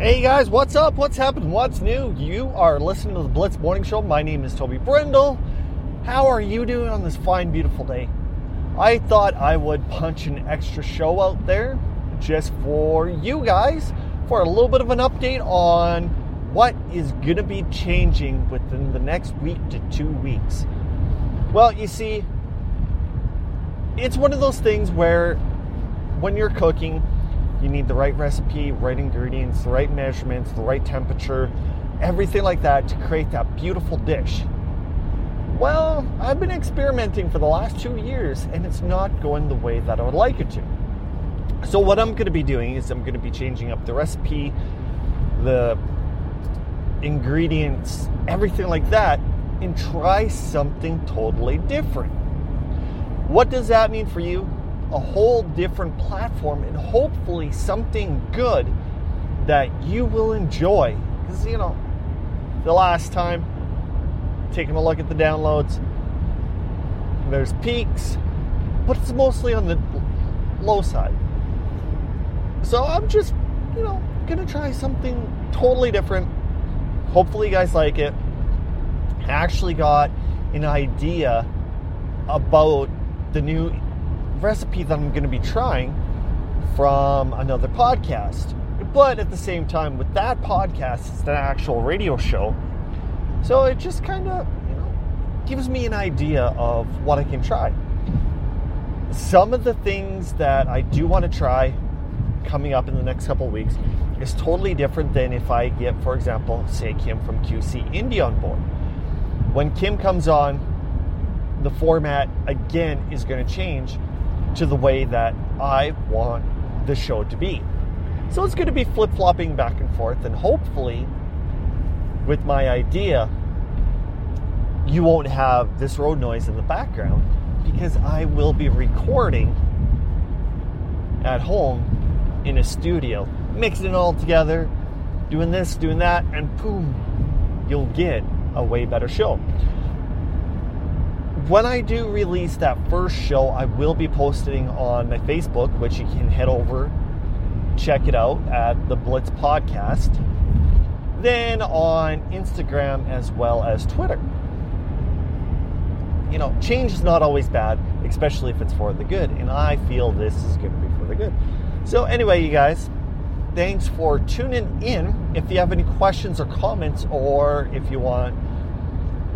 Hey guys, what's up? What's happened? What's new? You are listening to the Blitz Morning Show. My name is Toby Brindle. How are you doing on this fine, beautiful day? I thought I would punch an extra show out there just for you guys for a little bit of an update on what is going to be changing within the next week to two weeks. Well, you see, it's one of those things where when you're cooking, you need the right recipe, right ingredients, the right measurements, the right temperature, everything like that to create that beautiful dish. Well, I've been experimenting for the last two years and it's not going the way that I would like it to. So, what I'm going to be doing is I'm going to be changing up the recipe, the ingredients, everything like that, and try something totally different. What does that mean for you? A whole different platform and hopefully something good that you will enjoy. Because, you know, the last time, taking a look at the downloads, there's peaks, but it's mostly on the low side. So I'm just, you know, gonna try something totally different. Hopefully, you guys like it. I actually got an idea about the new recipe that I'm going to be trying from another podcast. But at the same time, with that podcast, it's an actual radio show. So it just kind of, you know, gives me an idea of what I can try. Some of the things that I do want to try coming up in the next couple weeks is totally different than if I get, for example, say Kim from QC Indie on board. When Kim comes on, the format again is going to change to the way that I want the show to be. So it's going to be flip flopping back and forth, and hopefully, with my idea, you won't have this road noise in the background because I will be recording at home in a studio, mixing it all together, doing this, doing that, and boom, you'll get a way better show when I do release that first show, I will be posting on my Facebook, which you can head over, check it out at the Blitz Podcast. Then on Instagram as well as Twitter. You know, change is not always bad, especially if it's for the good. And I feel this is going to be for the good. So, anyway, you guys, thanks for tuning in. If you have any questions or comments, or if you want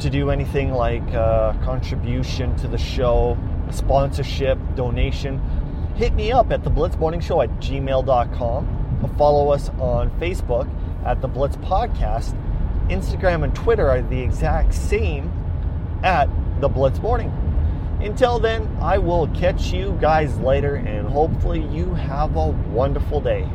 to do anything like a contribution to the show, sponsorship, donation, hit me up at the Blitz Morning Show at gmail.com. or Follow us on Facebook at the Blitz Podcast. Instagram and Twitter are the exact same at the Blitz Morning. Until then, I will catch you guys later and hopefully you have a wonderful day.